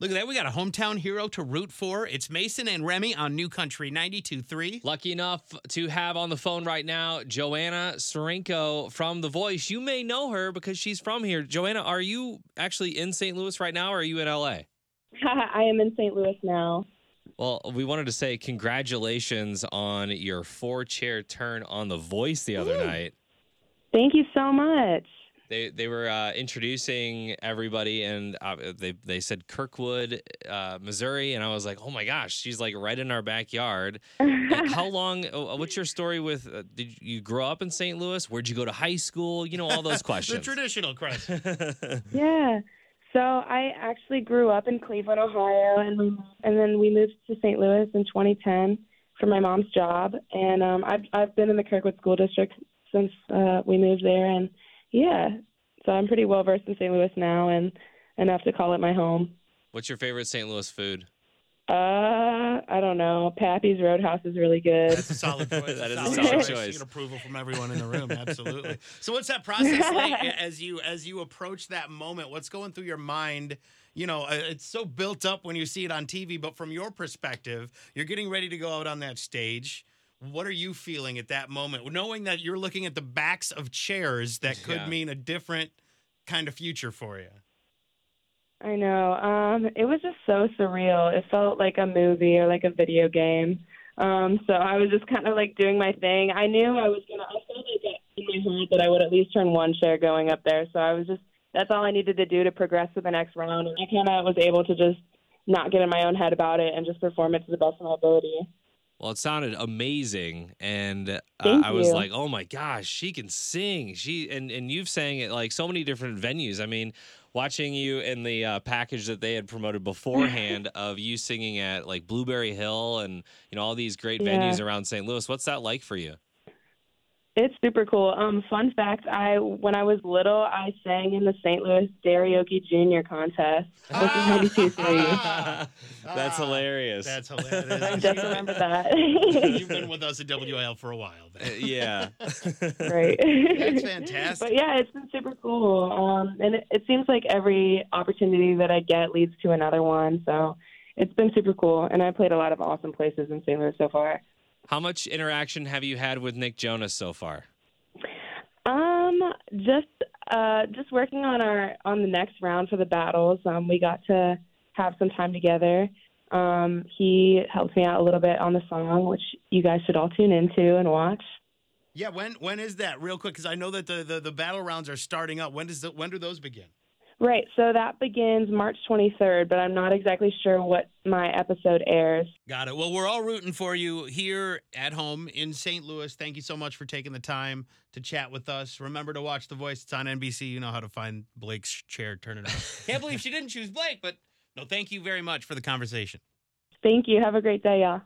Look at that. We got a hometown hero to root for. It's Mason and Remy on New Country 92.3. Lucky enough to have on the phone right now Joanna Serenko from The Voice. You may know her because she's from here. Joanna, are you actually in St. Louis right now or are you in LA? I am in St. Louis now. Well, we wanted to say congratulations on your four chair turn on The Voice the other night. Thank you so much. They they were uh, introducing everybody, and uh, they they said Kirkwood, uh, Missouri, and I was like, oh my gosh, she's like right in our backyard. How long? uh, What's your story with? Uh, did you grow up in St. Louis? Where'd you go to high school? You know all those questions. The traditional question. Yeah. So I actually grew up in Cleveland, Ohio, and we, and then we moved to St. Louis in 2010 for my mom's job, and um, I've I've been in the Kirkwood School District since uh, we moved there, and yeah, so I'm pretty well versed in St. Louis now, and enough to call it my home. What's your favorite St. Louis food? Uh, I don't know. Pappy's Roadhouse is really good. That's a solid choice. That is a solid solid You choice. get approval from everyone in the room. Absolutely. so, what's that process like as you as you approach that moment? What's going through your mind? You know, uh, it's so built up when you see it on TV, but from your perspective, you're getting ready to go out on that stage. What are you feeling at that moment, knowing that you're looking at the backs of chairs that could Yeah. mean a different kind of future for you? I know. Um, it was just so surreal. It felt like a movie or like a video game. Um, so I was just kind of like doing my thing. I knew I was gonna. I felt like in my heart that I would at least turn one chair going up there. So I was just. That's all I needed to do to progress to the next round, and I kind of was able to just not get in my own head about it and just perform it to the best of my ability. Well, it sounded amazing, and uh, I was like, "Oh my gosh, she can sing!" She and and you've sang it like so many different venues. I mean, watching you in the uh, package that they had promoted beforehand of you singing at like Blueberry Hill and you know all these great Yeah. venues around St. Louis. What's that like for you? It's super cool. Um, fun fact: I when I was little, I sang in the St. Louis Karaoke Junior contest. This is '92 three. Ah, That's ah, hilarious. That's hilarious. I hilarious. just remember that. You've been with us at WL for a while. Uh, then. yeah. Right. That's fantastic. But yeah, it's been super cool. Um, and it, it seems like every opportunity that I get leads to another one. So it's been super cool. And I played a lot of awesome places in St. Louis so far. How much interaction have you had with Nick Jonas so far? Um, just uh, just working on our on the next round for the battles. Um, we got to have some time together. Um, he helped me out a little bit on the song, which you guys should all tune into and watch. Yeah, when when is that? Real quick, because I know that the, the the battle rounds are starting up. When does the, when do those begin? Right, so that begins March 23rd, but I'm not exactly sure what my episode airs. Got it. Well, we're all rooting for you here at home in St. Louis. Thank you so much for taking the time to chat with us. Remember to watch The Voice. It's on NBC. You know how to find Blake's chair. Turn it on. Can't believe she didn't choose Blake, but no, thank you very much for the conversation. Thank you. Have a great day, y'all.